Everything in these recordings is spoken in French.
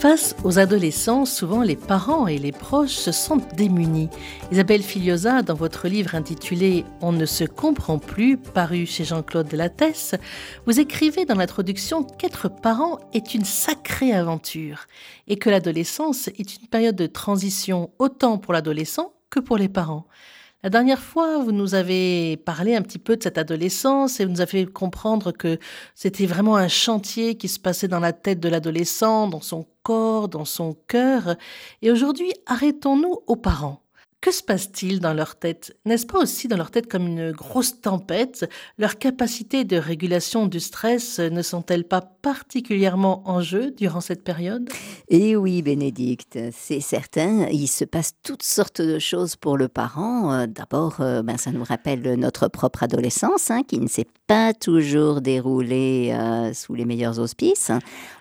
Face aux adolescents, souvent les parents et les proches se sentent démunis. Isabelle Filiosa, dans votre livre intitulé On ne se comprend plus, paru chez Jean-Claude Lattès, vous écrivez dans l'introduction qu'être parent est une sacrée aventure et que l'adolescence est une période de transition autant pour l'adolescent que pour les parents. La dernière fois, vous nous avez parlé un petit peu de cette adolescence et vous nous avez fait comprendre que c'était vraiment un chantier qui se passait dans la tête de l'adolescent, dans son corps, dans son cœur. Et aujourd'hui, arrêtons-nous aux parents. Que se passe-t-il dans leur tête? N'est-ce pas aussi dans leur tête comme une grosse tempête? Leurs capacités de régulation du stress ne sont-elles pas particulièrement en jeu durant cette période? Eh oui, Bénédicte, c'est certain. Il se passe toutes sortes de choses pour le parent. Euh, d'abord, euh, ben, ça nous rappelle notre propre adolescence, hein, qui ne s'est pas toujours déroulée euh, sous les meilleurs auspices.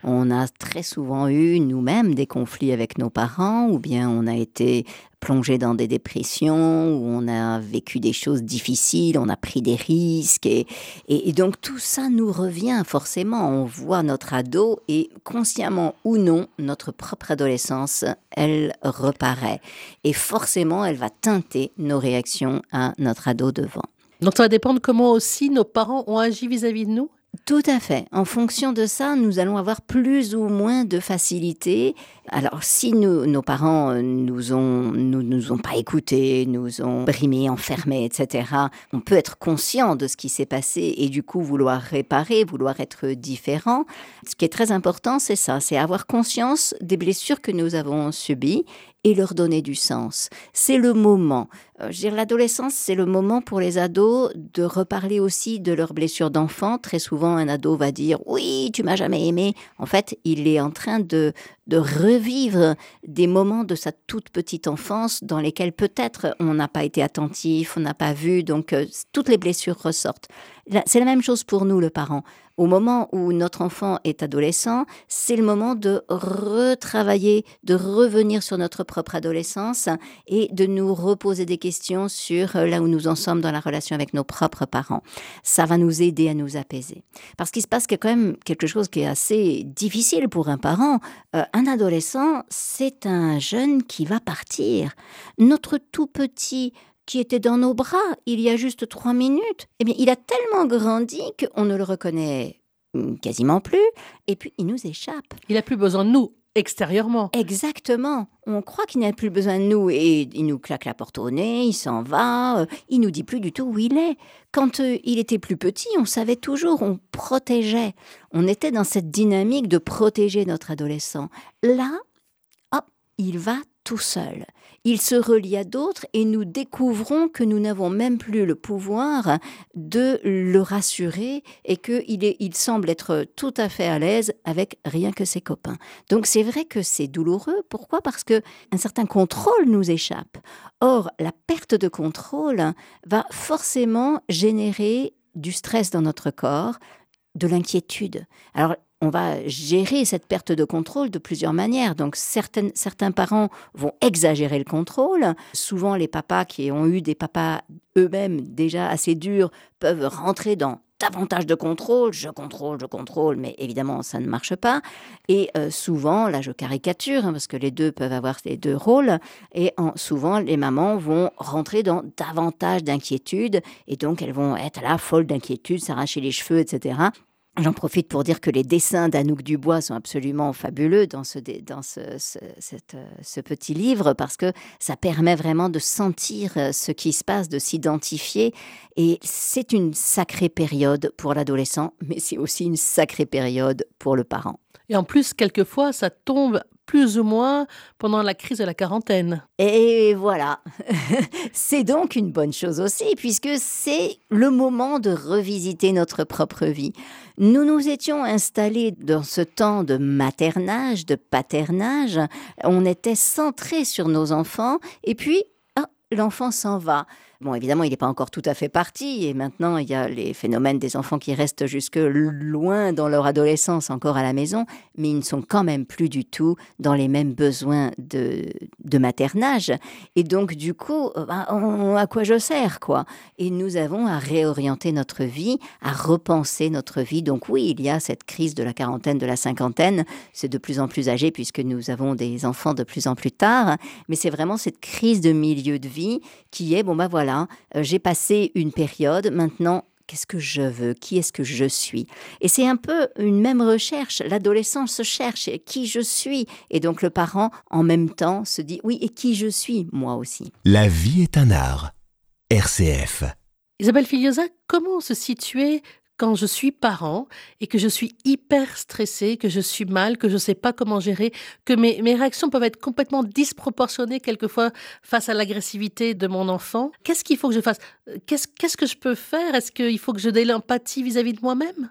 On a très souvent eu nous-mêmes des conflits avec nos parents, ou bien on a été plongé dans des dépressions, où on a vécu des choses difficiles, on a pris des risques. Et, et, donc tout ça nous revient forcément. On voit notre ado et consciemment ou non, notre propre adolescence, elle reparaît. Et forcément, elle va teinter nos réactions à notre ado devant. Donc ça va dépendre comment aussi nos parents ont agi vis-à-vis de nous? Tout à fait. En fonction de ça, nous allons avoir plus ou moins de facilité. Alors, si nos parents euh, nous ont, nous, nous ont pas écoutés, nous ont brimés, enfermés, etc., on peut être conscient de ce qui s'est passé et du coup vouloir réparer, vouloir être différent. Ce qui est très important, c'est ça, c'est avoir conscience des blessures que nous avons subies et leur donner du sens. C'est le moment. Euh, l'adolescence, c'est le moment pour les ados de reparler aussi de leurs blessures d'enfant. Très souvent, un ado va dire oui, tu m'as jamais aimé. En fait, il est en train de de revivre des moments de sa toute petite enfance dans lesquels peut-être on n'a pas été attentif, on n'a pas vu, donc euh, toutes les blessures ressortent. C'est la même chose pour nous, le parent. Au moment où notre enfant est adolescent, c'est le moment de retravailler, de revenir sur notre propre adolescence et de nous reposer des questions sur euh, là où nous en sommes dans la relation avec nos propres parents. Ça va nous aider à nous apaiser. Parce qu'il se passe quand même quelque chose qui est assez difficile pour un parent. Euh, un adolescent, c'est un jeune qui va partir. Notre tout petit qui était dans nos bras il y a juste trois minutes, eh bien, il a tellement grandi qu'on ne le reconnaît quasiment plus, et puis il nous échappe. Il n'a plus besoin de nous extérieurement. Exactement. On croit qu'il n'a plus besoin de nous et il nous claque la porte au nez, il s'en va, euh, il nous dit plus du tout où il est. Quand euh, il était plus petit, on savait toujours, on protégeait. On était dans cette dynamique de protéger notre adolescent. Là, hop, il va tout seul. Il se relie à d'autres et nous découvrons que nous n'avons même plus le pouvoir de le rassurer et qu'il il semble être tout à fait à l'aise avec rien que ses copains. Donc c'est vrai que c'est douloureux. Pourquoi? Parce que un certain contrôle nous échappe. Or, la perte de contrôle va forcément générer du stress dans notre corps, de l'inquiétude. Alors on va gérer cette perte de contrôle de plusieurs manières. Donc certains parents vont exagérer le contrôle. Souvent les papas qui ont eu des papas eux-mêmes déjà assez durs peuvent rentrer dans davantage de contrôle, je contrôle, je contrôle, mais évidemment ça ne marche pas. Et euh, souvent, là je caricature, hein, parce que les deux peuvent avoir les deux rôles, et souvent les mamans vont rentrer dans davantage d'inquiétude, et donc elles vont être là folles d'inquiétude, s'arracher les cheveux, etc. J'en profite pour dire que les dessins d'Anouk Dubois sont absolument fabuleux dans, ce, dans ce, ce, petit livre parce que ça permet vraiment de sentir euh, ce qui se passe, de s'identifier. Et c'est une sacrée période pour l'adolescent, mais c'est aussi une sacrée période pour le parent. Et en plus, quelquefois, ça tombe plus ou moins pendant la crise de la quarantaine. Et voilà, c'est donc une bonne chose aussi, puisque c'est le moment de revisiter notre propre vie. Nous nous étions installés dans ce temps de maternage, de paternage, on était centré sur nos enfants, et puis, ah, l'enfant s'en va. Bon, évidemment, il n'est pas encore tout à fait parti, et maintenant, il y a les phénomènes des enfants qui restent jusque loin dans leur adolescence encore à la maison, mais ils ne sont quand même plus du tout dans les mêmes besoins de, maternage. Et donc, du coup, bah, à quoi je sers, quoi? Et nous avons à réorienter notre vie, à repenser notre vie. Donc oui, il y a cette crise de la quarantaine, de la cinquantaine, c'est de plus en plus âgé puisque nous avons des enfants de plus en plus tard, mais c'est vraiment cette crise de milieu de vie qui est, bon ben voilà, euh, j'ai passé une période, maintenant qu'est-ce que je veux, qui est-ce que je suis? Et c'est un peu une même recherche. L'adolescent se cherche qui je suis? Et donc le parent, en même temps, se dit oui, et qui je suis, moi aussi? La vie est un art. RCF. Isabelle Filiosa, comment se situer quand je suis parent et que je suis hyper stressée, que je suis mal, que je ne sais pas comment gérer, que mes, mes, réactions peuvent être complètement disproportionnées quelquefois face à l'agressivité de mon enfant. Qu'est-ce qu'il faut que je fasse? Qu'est-ce qu'est-ce que je peux faire? Est-ce qu'il faut que je dé l'empathie vis-à-vis de moi-même?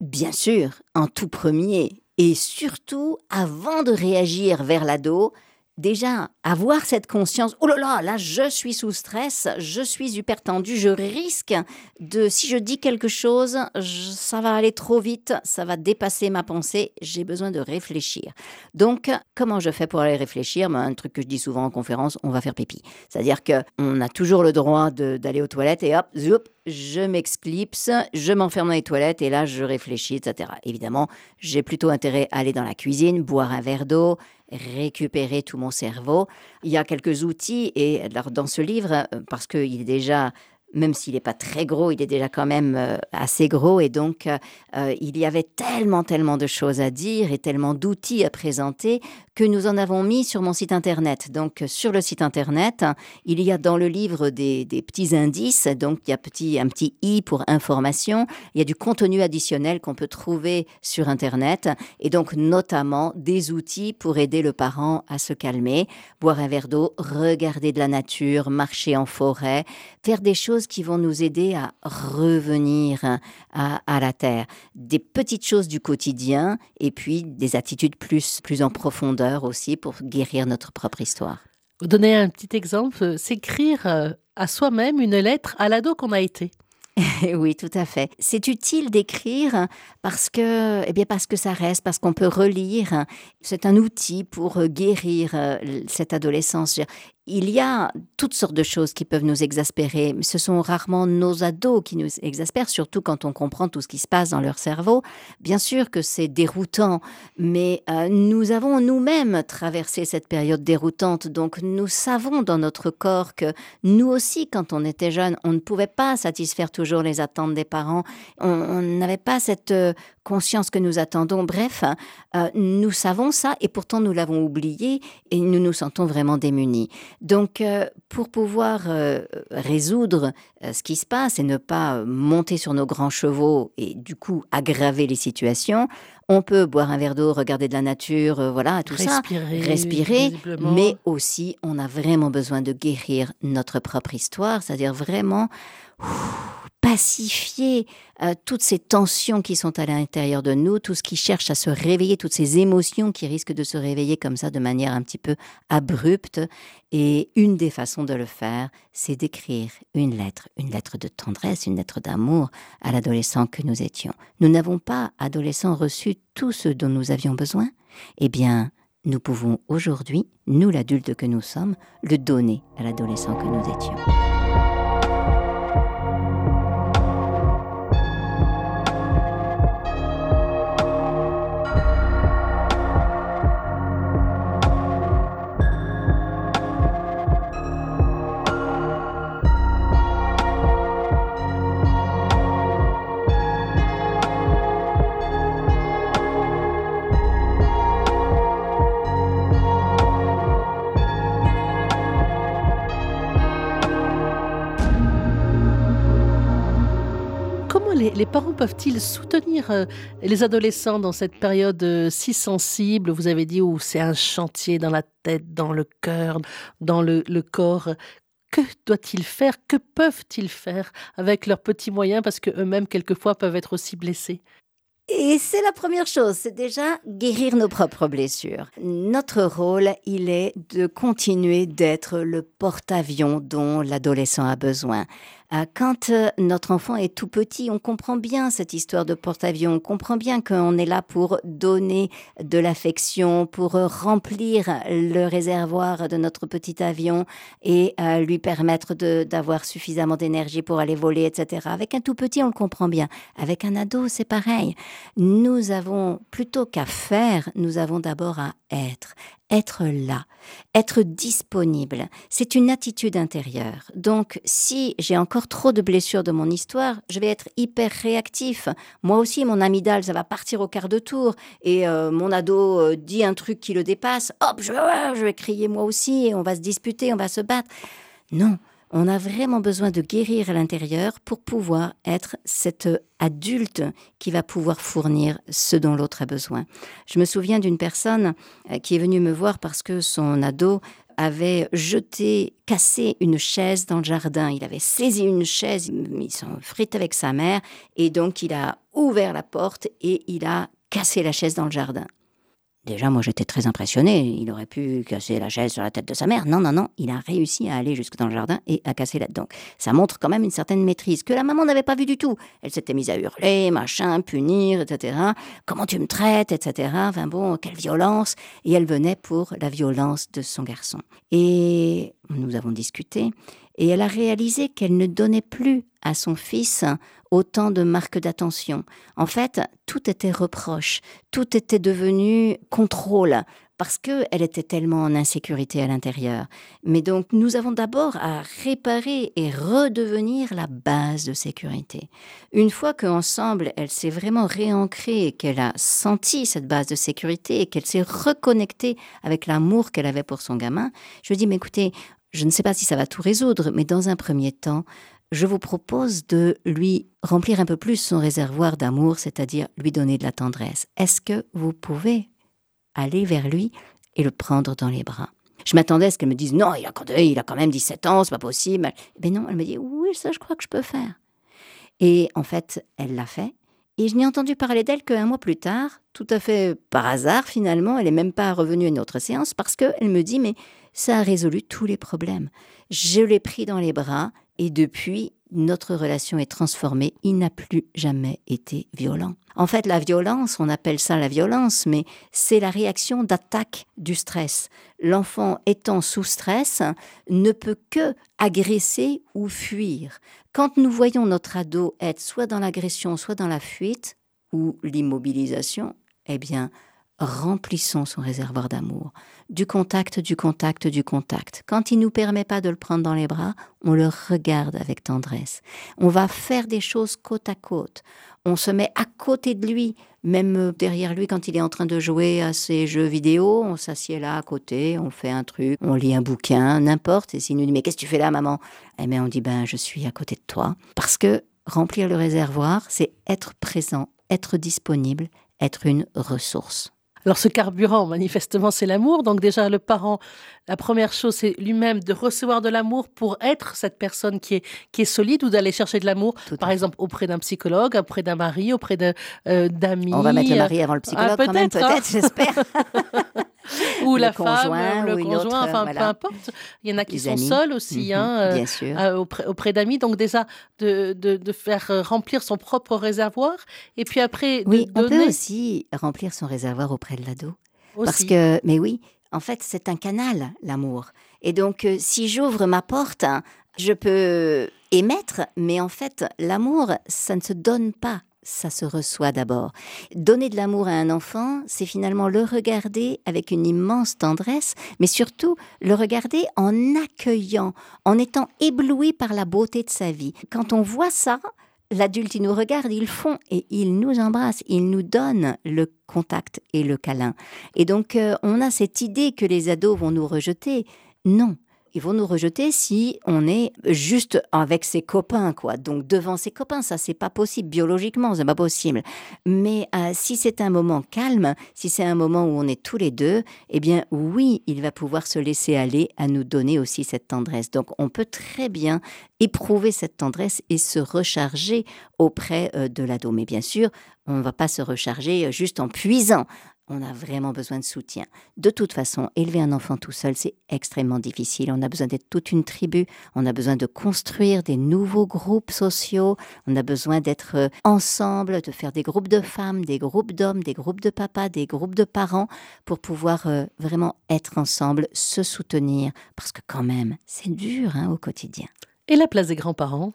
Bien sûr, en tout premier. Et surtout, avant de réagir vers l'ado, déjà avoir cette conscience, oh là là, là je suis sous stress, je suis hyper tendu, je risque de, si je dis quelque chose, ça va aller trop vite, ça va dépasser ma pensée, j'ai besoin de réfléchir. Donc, comment je fais pour aller réfléchir? Ben, Un truc que je dis souvent en conférence, on va faire pipi. C'est-à-dire qu'on a toujours le droit d'aller aux toilettes et hop, zoup, je m'exclipse, je m'enferme dans les toilettes et là je réfléchis, etc. Évidemment, j'ai plutôt intérêt à aller dans la cuisine, boire un verre d'eau, récupérer tout mon cerveau. Il y a quelques outils et dans ce livre, parce qu'il est déjà même s'il n'est pas très gros, il est déjà quand même euh, assez gros. Et donc euh, il y avait tellement, tellement de choses à dire et tellement d'outils à présenter que nous en avons mis sur mon site internet. Donc sur le site internet, il y a dans le livre des, petits indices, donc il y a un petit i pour information, il y a du contenu additionnel qu'on peut trouver sur internet. Et donc notamment des outils pour aider le parent à se calmer, boire un verre d'eau, regarder de la nature, marcher en forêt, faire des choses qui vont nous aider à revenir à, à la terre, des petites choses du quotidien et puis des attitudes plus, plus en profondeur aussi pour guérir notre propre histoire. Vous donnez un petit exemple, euh, s'écrire euh, à soi-même une lettre à l'ado qu'on a été. oui, tout à fait. C'est utile d'écrire parce que, eh bien, parce que ça reste, parce qu'on peut relire. C'est un outil pour guérir euh, cette adolescence il y a toutes sortes de choses qui peuvent nous exaspérer, ce sont rarement nos ados qui nous exaspèrent, surtout quand on comprend tout ce qui se passe dans leur cerveau. Bien sûr que c'est déroutant, mais euh, nous avons nous-mêmes traversé cette période déroutante, donc nous savons dans notre corps que nous aussi, quand on était jeune, on ne pouvait pas satisfaire toujours les attentes des parents, on n'avait pas cette euh, conscience que nous attendons. Bref, euh, nous savons ça et pourtant nous l'avons oublié et nous nous sentons vraiment démunis. Donc, euh, pour pouvoir euh, résoudre ce qui se passe et ne pas monter sur nos grands chevaux et du coup aggraver les situations, on peut boire un verre d'eau, regarder de la nature, voilà, tout ça, respirer, mais aussi on a vraiment besoin de guérir notre propre histoire, c'est-à-dire vraiment pacifier euh, toutes ces tensions qui sont à l'intérieur de nous, tout ce qui cherche à se réveiller, toutes ces émotions qui risquent de se réveiller comme ça de manière un petit peu abrupte. Et une des façons de le faire, c'est d'écrire une lettre, une lettre de tendresse, une lettre d'amour à l'adolescent que nous étions. Nous n'avons pas, adolescents, reçu tout ce dont nous avions besoin. Eh bien, nous pouvons aujourd'hui, nous l'adulte que nous sommes, le donner à l'adolescent que nous étions. Peuvent-ils soutenir euh, les adolescents dans cette période euh, si sensible? Vous avez dit où c'est un chantier dans la tête, dans le cœur, dans le, corps. Que doit-il faire? Que peuvent-ils faire avec leurs petits moyens? Parce qu'eux-mêmes, quelquefois, peuvent être aussi blessés. Et c'est la première chose, c'est déjà guérir nos propres blessures. Notre rôle, il est de continuer d'être le porte-avions dont l'adolescent a besoin. Euh, quand euh, notre enfant est tout petit, on comprend bien cette histoire de porte-avions, on comprend bien qu'on est là pour donner de l'affection, pour remplir le réservoir de notre petit avion et euh, lui permettre d'avoir suffisamment d'énergie pour aller voler, etc. Avec un tout petit, on le comprend bien. Avec un ado, c'est pareil. Nous avons, plutôt qu'à faire, nous avons d'abord à être être là, être disponible. C'est une attitude intérieure. Donc, si j'ai encore trop de blessures de mon histoire, je vais être hyper réactif. Moi aussi, mon amygdale, ça va partir au quart de tour. Et euh, mon ado euh, dit un truc qui le dépasse. Hop, je, je vais crier moi aussi et on va se disputer, on va se battre. Non, on a vraiment besoin de guérir à l'intérieur pour pouvoir être cet adulte qui va pouvoir fournir ce dont l'autre a besoin. Je me souviens d'une personne euh, qui est venue me voir parce que son ado avait jeté, cassé une chaise dans le jardin. Il avait saisi une chaise, il s'en frite avec sa mère, et donc il a ouvert la porte et il a cassé la chaise dans le jardin. Déjà, moi, j'étais très impressionné. Il aurait pu casser la chaise sur la tête de sa mère. Non, non, non. Il a réussi à aller jusque dans le jardin et à casser la. Donc, ça montre quand même une certaine maîtrise que la maman n'avait pas vu du tout. Elle s'était mise à hurler, machin, punir, etc. Comment tu me traites, etc. Enfin bon, quelle violence. Et elle venait pour la violence de son garçon. Et nous avons discuté et elle a réalisé qu'elle ne donnait plus à son fils autant de marques d'attention. En fait, tout était reproche, tout était devenu contrôle parce qu'elle était tellement en insécurité à l'intérieur. Mais donc, nous avons d'abord à réparer et redevenir la base de sécurité. Une fois qu'ensemble, elle s'est vraiment réancrée, qu'elle a senti cette base de sécurité et qu'elle s'est reconnectée avec l'amour qu'elle avait pour son gamin, je dis, mais écoutez, je ne sais pas si ça va tout résoudre, mais dans un premier temps, je vous propose de lui remplir un peu plus son réservoir d'amour, c'est-à-dire lui donner de la tendresse. Est-ce que vous pouvez aller vers lui et le prendre dans les bras? Je m'attendais à ce qu'elle me dise non, il a, il a quand même 17 ans, c'est pas possible. Mais non, elle me dit oui, ça je crois que je peux faire. Et en fait, elle l'a fait. Et je n'ai entendu parler d'elle qu'un mois plus tard, tout à fait par hasard finalement, elle n'est même pas revenue à une autre séance parce qu'elle me dit mais ça a résolu tous les problèmes. Je l'ai pris dans les bras et depuis, notre relation est transformée. Il n'a plus jamais été violent. En fait, la violence, on appelle ça la violence, mais c'est la réaction d'attaque du stress. L'enfant étant sous stress ne peut que agresser ou fuir. Quand nous voyons notre ado être soit dans l'agression, soit dans la fuite ou l'immobilisation, eh bien, remplissons son réservoir d'amour. Du contact, du contact, du contact. Quand il ne nous permet pas de le prendre dans les bras, on le regarde avec tendresse. On va faire des choses côte à côte. On se met à côté de lui, même derrière lui quand il est en train de jouer à ses jeux vidéo. On s'assied là à côté, on fait un truc, on lit un bouquin, n'importe. Et s'il nous dit Mais qu'est-ce que tu fais là, maman? Eh bien, on dit Ben, je suis à côté de toi. Parce que remplir le réservoir, c'est être présent, être disponible, être une ressource. Alors ce carburant, manifestement, c'est l'amour. Donc déjà, le parent, la première chose, c'est lui-même de recevoir de l'amour pour être cette personne qui est, qui est solide ou d'aller chercher de l'amour, par exemple, auprès d'un psychologue, auprès d'un mari, auprès euh, d'amis. On va mettre le mari avant le psychologue ah, quand même, peut-être, hein. j'espère. ou la femme, le conjoint, enfin peu importe. Il y en a qui sont seuls aussi, mhm, hein, euh, euh, auprès, auprès d'amis. Donc déjà de, de, de, faire remplir son propre réservoir et puis après oui, on peut aussi remplir son réservoir auprès de l'ado. Parce que, mais oui, en fait, c'est un canal, l'amour. Et donc, euh, si j'ouvre ma porte, je peux émettre, mais en fait, l'amour, ça ne se donne pas, ça se reçoit d'abord. Donner de l'amour à un enfant, c'est finalement le regarder avec une immense tendresse, mais surtout le regarder en accueillant, en étant ébloui par la beauté de sa vie. Quand on voit ça, l'adulte, il nous regarde, il fond et il nous embrasse, il nous donne le contact et le câlin. Et donc, euh, on a cette idée que les ados vont nous rejeter. Non, ils vont nous rejeter si on est juste avec ses copains, quoi. Donc devant ses copains, ça c'est pas possible biologiquement, c'est pas possible. Mais euh, si c'est un moment calme, si c'est un moment où on est tous les deux, eh bien oui, il va pouvoir se laisser aller à nous donner aussi cette tendresse. Donc on peut très bien éprouver cette tendresse et se recharger auprès euh, de l'ado. Mais bien sûr, on ne va pas se recharger euh, juste en puisant on a vraiment besoin de soutien. De toute façon, élever un enfant tout seul, c'est extrêmement difficile. On a besoin d'être toute une tribu, on a besoin de construire des nouveaux groupes sociaux, on a besoin d'être euh, ensemble, de faire des groupes de femmes, des groupes d'hommes, des groupes de papas, des groupes de parents, pour pouvoir euh, vraiment être ensemble, se soutenir, parce que quand même, c'est dur hein, au quotidien. Et la place des grands-parents?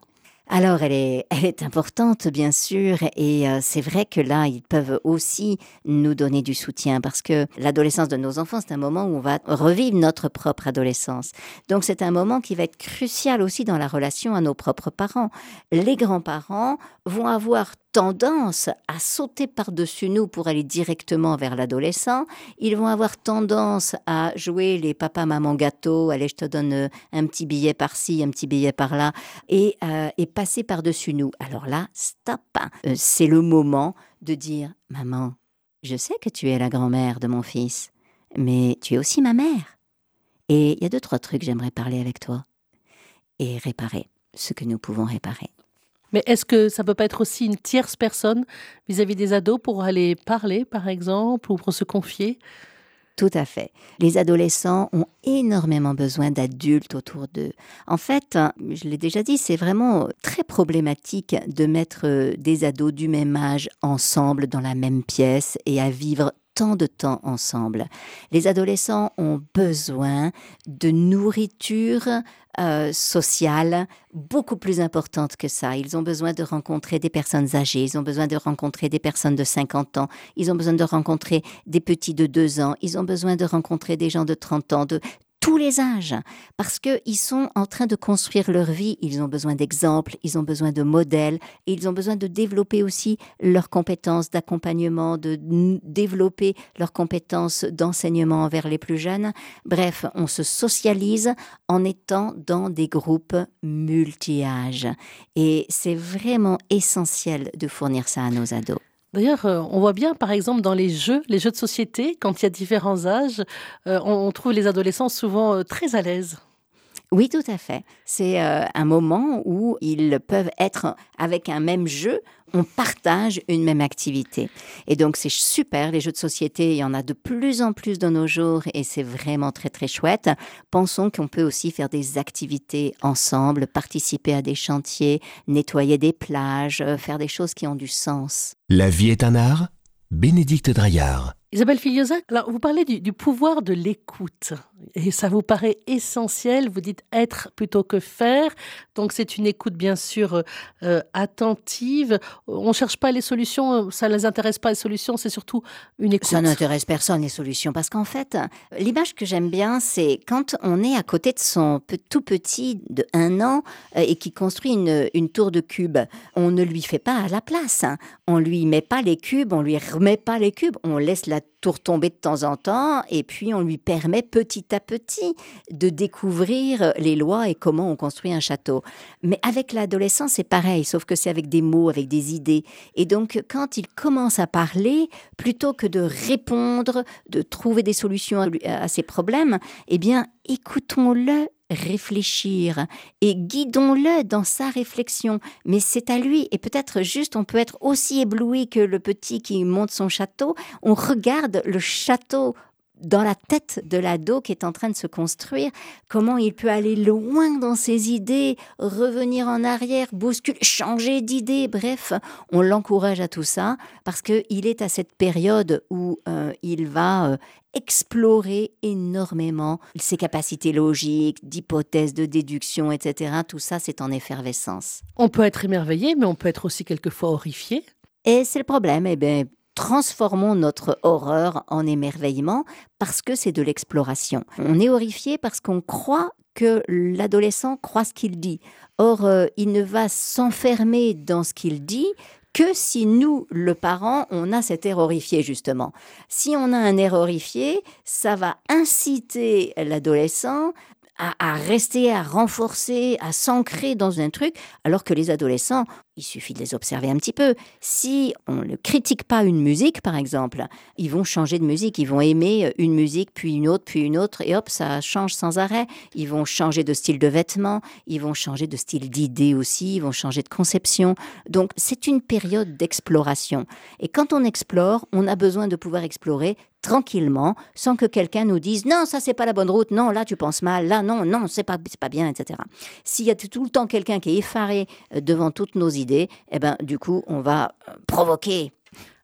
Alors, elle est, importante, bien sûr, et euh, c'est vrai que là, ils peuvent aussi nous donner du soutien parce que l'adolescence de nos enfants, c'est un moment où on va revivre notre propre adolescence. Donc, c'est un moment qui va être crucial aussi dans la relation à nos propres parents. Les grands-parents vont avoir tendance à sauter par-dessus nous pour aller directement vers l'adolescent. Ils vont avoir tendance à jouer les papa maman gâteau, allez je te donne euh, un petit billet par-ci, un petit billet par-là, et, euh, et passer par-dessus nous. Alors là, stop. Euh, c'est le moment de dire maman, je sais que tu es la grand-mère de mon fils, mais tu es aussi ma mère. Et il y a deux trois trucs j'aimerais parler avec toi et réparer ce que nous pouvons réparer. Mais est-ce que ça peut pas être aussi une tierce personne vis-à-vis des ados pour aller parler, par exemple, ou pour se confier? Tout à fait. Les adolescents ont énormément besoin d'adultes autour d'eux. En fait, je l'ai déjà dit, c'est vraiment très problématique de mettre euh, des ados du même âge ensemble dans la même pièce et à vivre tant de temps ensemble. Les adolescents ont besoin de nourriture euh, sociale beaucoup plus importante que ça. Ils ont besoin de rencontrer des personnes âgées, ils ont besoin de rencontrer des personnes de 50 ans, ils ont besoin de rencontrer des petits de 2 ans, ils ont besoin de rencontrer des gens de 30 ans, de tous les âges, parce qu'ils sont en train de construire leur vie, ils ont besoin d'exemples, ils ont besoin de modèles, et ils ont besoin de développer aussi leurs compétences d'accompagnement, de développer leurs compétences d'enseignement envers les plus jeunes. Bref, on se socialise en étant dans des groupes multi-âges. Et c'est vraiment essentiel de fournir ça à nos ados. D'ailleurs, euh, on voit bien, par exemple, dans les jeux, les jeux de société, quand il y a différents âges, euh, on trouve les adolescents souvent euh, très à l'aise. Oui, tout à fait. C'est euh, un moment où ils peuvent être avec un même jeu, on partage une même activité. Et donc c'est super, les jeux de société, il y en a de plus en plus de nos jours et c'est vraiment très très chouette. Pensons qu'on peut aussi faire des activités ensemble, participer à des chantiers, nettoyer des plages, euh, faire des choses qui ont du sens. La vie est un art? Bénédicte Draillard. Isabelle Filiosa, alors vous parlez du, pouvoir de l'écoute et ça vous paraît essentiel. Vous dites être plutôt que faire, donc c'est une écoute bien sûr euh, attentive. On cherche pas les solutions, ça ne les intéresse pas les solutions, c'est surtout une écoute. Ça n'intéresse personne les solutions parce qu'en fait, l'image que j'aime bien, c'est quand on est à côté de son tout petit de un an euh, et qui construit une, une tour de cubes, on ne lui fait pas à la place. Hein. On lui met pas les cubes, on lui remet pas les cubes, on laisse la tour tomber de temps en temps et puis on lui permet petit à petit de découvrir les lois et comment on construit un château. Mais avec l'adolescent, c'est pareil, sauf que c'est avec des mots, avec des idées. Et donc, quand il commence à parler, plutôt que de répondre, de trouver des solutions à, ses problèmes, eh bien, écoutons-le réfléchir et guidons-le dans sa réflexion. Mais c'est à lui et peut-être juste on peut être aussi ébloui que le petit qui monte son château. On regarde le château dans la tête de l'ado qui est en train de se construire, comment il peut aller loin dans ses idées, revenir en arrière, bousculer, changer d'idée, bref, on l'encourage à tout ça parce qu'il est à cette période où euh, il va euh, explorer énormément ses capacités logiques, d'hypothèses, de déduction, etc. Tout ça, c'est en effervescence. On peut être émerveillé, mais on peut être aussi quelquefois horrifié. Et c'est le problème. Eh bien, transformons notre horreur en émerveillement parce que c'est de l'exploration. On est horrifié parce qu'on croit que l'adolescent croit ce qu'il dit. Or, euh, il ne va s'enfermer dans ce qu'il dit que si nous, le parent, on a cet air horrifié, justement. Si on a un air horrifié, ça va inciter l'adolescent à, rester, à renforcer, à s'ancrer dans un truc, alors que les adolescents, il suffit de les observer un petit peu. Si on ne critique pas une musique, par exemple, ils vont changer de musique, ils vont aimer une musique, puis une autre, puis une autre, et hop, ça change sans arrêt. Ils vont changer de style de vêtements, ils vont changer de style d'idées aussi, ils vont changer de conception. Donc c'est une période d'exploration. Et quand on explore, on a besoin de pouvoir explorer tranquillement, sans que quelqu'un nous dise non, ça c'est pas la bonne route, non, là tu penses mal, là non, non, c'est pas, pas bien, etc. S'il y a tout le temps quelqu'un qui est effaré euh, devant toutes nos idées, eh ben du coup on va euh, provoquer.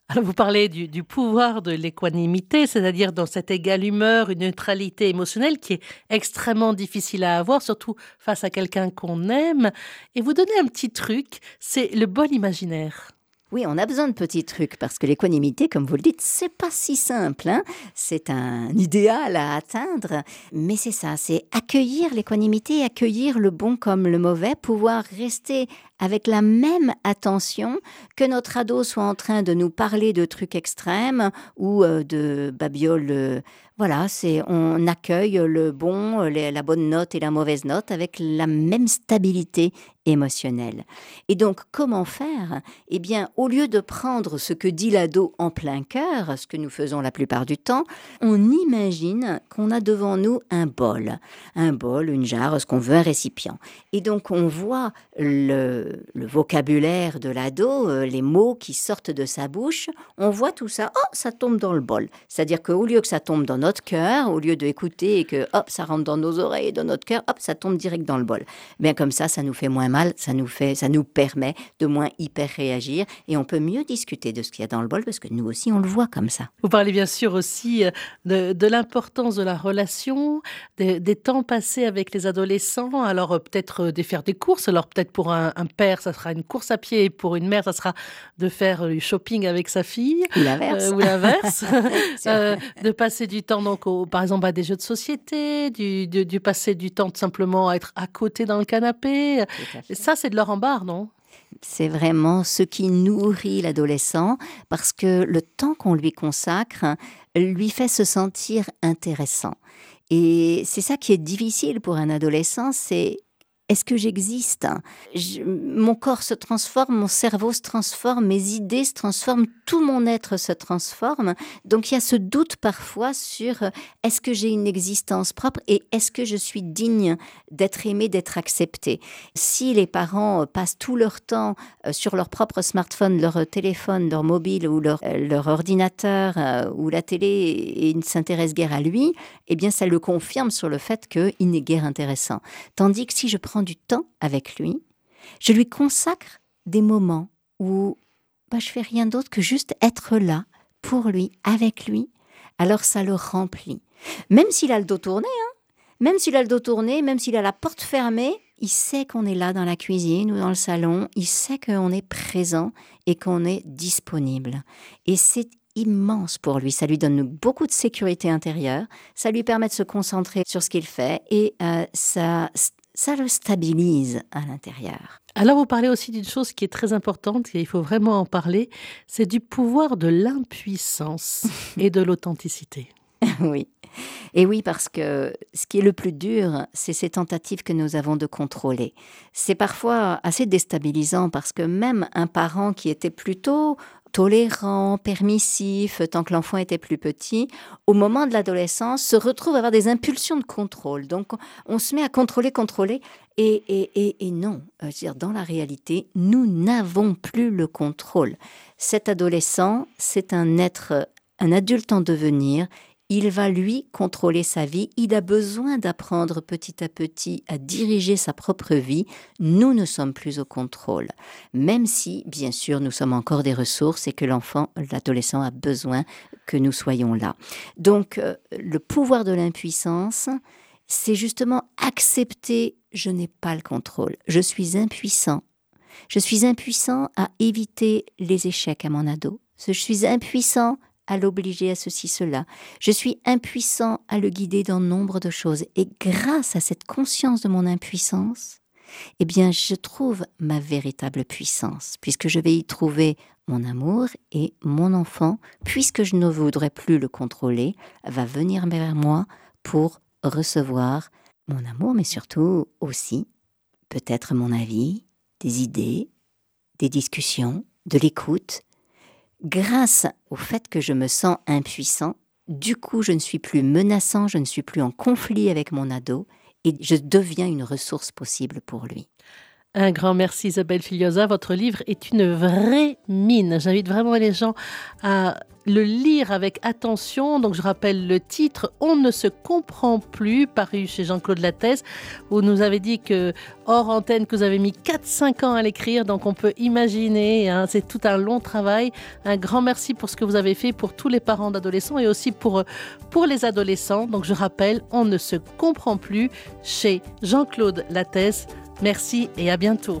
Alors vous parlez du, du pouvoir de l'équanimité, c'est-à-dire dans cette égale humeur, une neutralité émotionnelle qui est extrêmement difficile à avoir, surtout face à quelqu'un qu'on aime. Et vous donnez un petit truc, c'est le bon imaginaire. Oui, on a besoin de petits trucs parce que l'équanimité, comme vous le dites, c'est pas si simple. Hein. c'est un idéal à atteindre, mais c'est ça, c'est accueillir l'équanimité, accueillir le bon comme le mauvais, pouvoir rester avec la même attention que notre ado soit en train de nous parler de trucs extrêmes ou euh, de babioles. Euh, voilà, c'est on accueille le bon, la bonne note et la mauvaise note avec la même stabilité émotionnelle. Et donc, comment faire? Eh bien, au lieu de prendre ce que dit l'ado en plein cœur, ce que nous faisons la plupart du temps, on imagine qu'on a devant nous un bol, un bol, une jarre, ce qu'on veut, un récipient. Et donc, on voit le, vocabulaire de l'ado, euh, les mots qui sortent de sa bouche, on voit tout ça, oh, ça tombe dans le bol. C'est-à-dire qu'au lieu que ça tombe dans notre cœur, au lieu d'écouter et que, hop, ça rentre dans nos oreilles, dans notre cœur, hop, ça tombe direct dans le bol. Bien comme ça, ça nous fait moins mal ça nous fait, ça nous permet de moins hyper réagir et on peut mieux discuter de ce qu'il y a dans le bol parce que nous aussi on le voit comme ça. Vous parlez bien sûr aussi euh, de, l'importance de la relation, des, temps passés avec les adolescents. Alors euh, peut-être euh, de faire des courses. Alors peut-être pour un, père ça sera une course à pied et pour une mère ça sera de faire du shopping avec sa fille. Ou l'inverse. ou l'inverse. de passer du temps donc par exemple à des jeux de société, du, du, passer du temps tout simplement à être à côté dans le canapé. Ça, c'est de leur embarre, non? C'est vraiment ce qui nourrit l'adolescent parce que le temps qu'on lui consacre lui fait se sentir intéressant. Et c'est ça qui est difficile pour un adolescent, c'est est-ce que j'existe? Mon corps se transforme, mon cerveau se transforme, mes idées se transforment, tout mon être se transforme. Donc il y a ce doute parfois sur euh, est-ce que j'ai une existence propre et est-ce que je suis digne d'être aimé, d'être accepté. Si les parents euh, passent tout leur temps euh, sur leur propre smartphone, leur téléphone, leur mobile ou leur, leur ordinateur ou la télé et ne s'intéressent guère à lui, eh bien ça le confirme sur le fait qu'il n'est guère intéressant. Tandis que si je prends du temps avec lui, je lui consacre des moments où bah, je fais rien d'autre que juste être là pour lui, avec lui, alors ça le remplit. Même s'il a le dos tourné, hein, même s'il a le dos tourné, même s'il a la porte fermée, il sait qu'on est là dans la cuisine ou dans le salon, il sait qu'on est présent et qu'on est disponible. Et c'est immense pour lui. Ça lui donne beaucoup de sécurité intérieure, ça lui permet de se concentrer sur ce qu'il fait et euh, ça ça le stabilise à l'intérieur. Alors vous parlez aussi d'une chose qui est très importante et il faut vraiment en parler, c'est du pouvoir de l'impuissance et de l'authenticité. oui. Et oui, parce que ce qui est le plus dur, c'est ces tentatives que nous avons de contrôler. C'est parfois assez déstabilisant parce que même un parent qui était plutôt tolérant, permissif, tant que l'enfant était plus petit, au moment de l'adolescence, se retrouve à avoir des impulsions de contrôle. Donc, on se met à contrôler, contrôler, et, et, et, non, euh, dire, dans la réalité, nous n'avons plus le contrôle. Cet adolescent, c'est un être, un adulte en devenir, il va lui contrôler sa vie, il a besoin d'apprendre petit à petit à diriger sa propre vie, nous ne sommes plus au contrôle, même si bien sûr nous sommes encore des ressources et que l'enfant, l'adolescent a besoin que nous soyons là. Donc euh, le pouvoir de l'impuissance, c'est justement accepter je n'ai pas le contrôle, je suis impuissant. Je suis impuissant à éviter les échecs à mon ado. Je suis impuissant à l'obliger à ceci, cela. Je suis impuissant à le guider dans nombre de choses. Et grâce à cette conscience de mon impuissance, eh bien, je trouve ma véritable puissance, puisque je vais y trouver mon amour et mon enfant, puisque je ne voudrais plus le contrôler, va venir vers moi pour recevoir mon amour, mais surtout aussi peut-être mon avis, des idées, des discussions, de l'écoute. Grâce au fait que je me sens impuissant, du coup je ne suis plus menaçant, je ne suis plus en conflit avec mon ado et je deviens une ressource possible pour lui. Un grand merci Isabelle Filiosa. Votre livre est une vraie mine. J'invite vraiment les gens à le lire avec attention. Donc je rappelle le titre On ne se comprend plus, paru chez Jean-Claude Lattès. Vous nous avez dit que hors antenne que vous avez mis 4-5 ans à l'écrire. Donc on peut imaginer, hein, c'est tout un long travail. Un grand merci pour ce que vous avez fait pour tous les parents d'adolescents et aussi pour, pour les adolescents. Donc je rappelle, On ne se comprend plus chez Jean-Claude Lattès. Merci et à bientôt.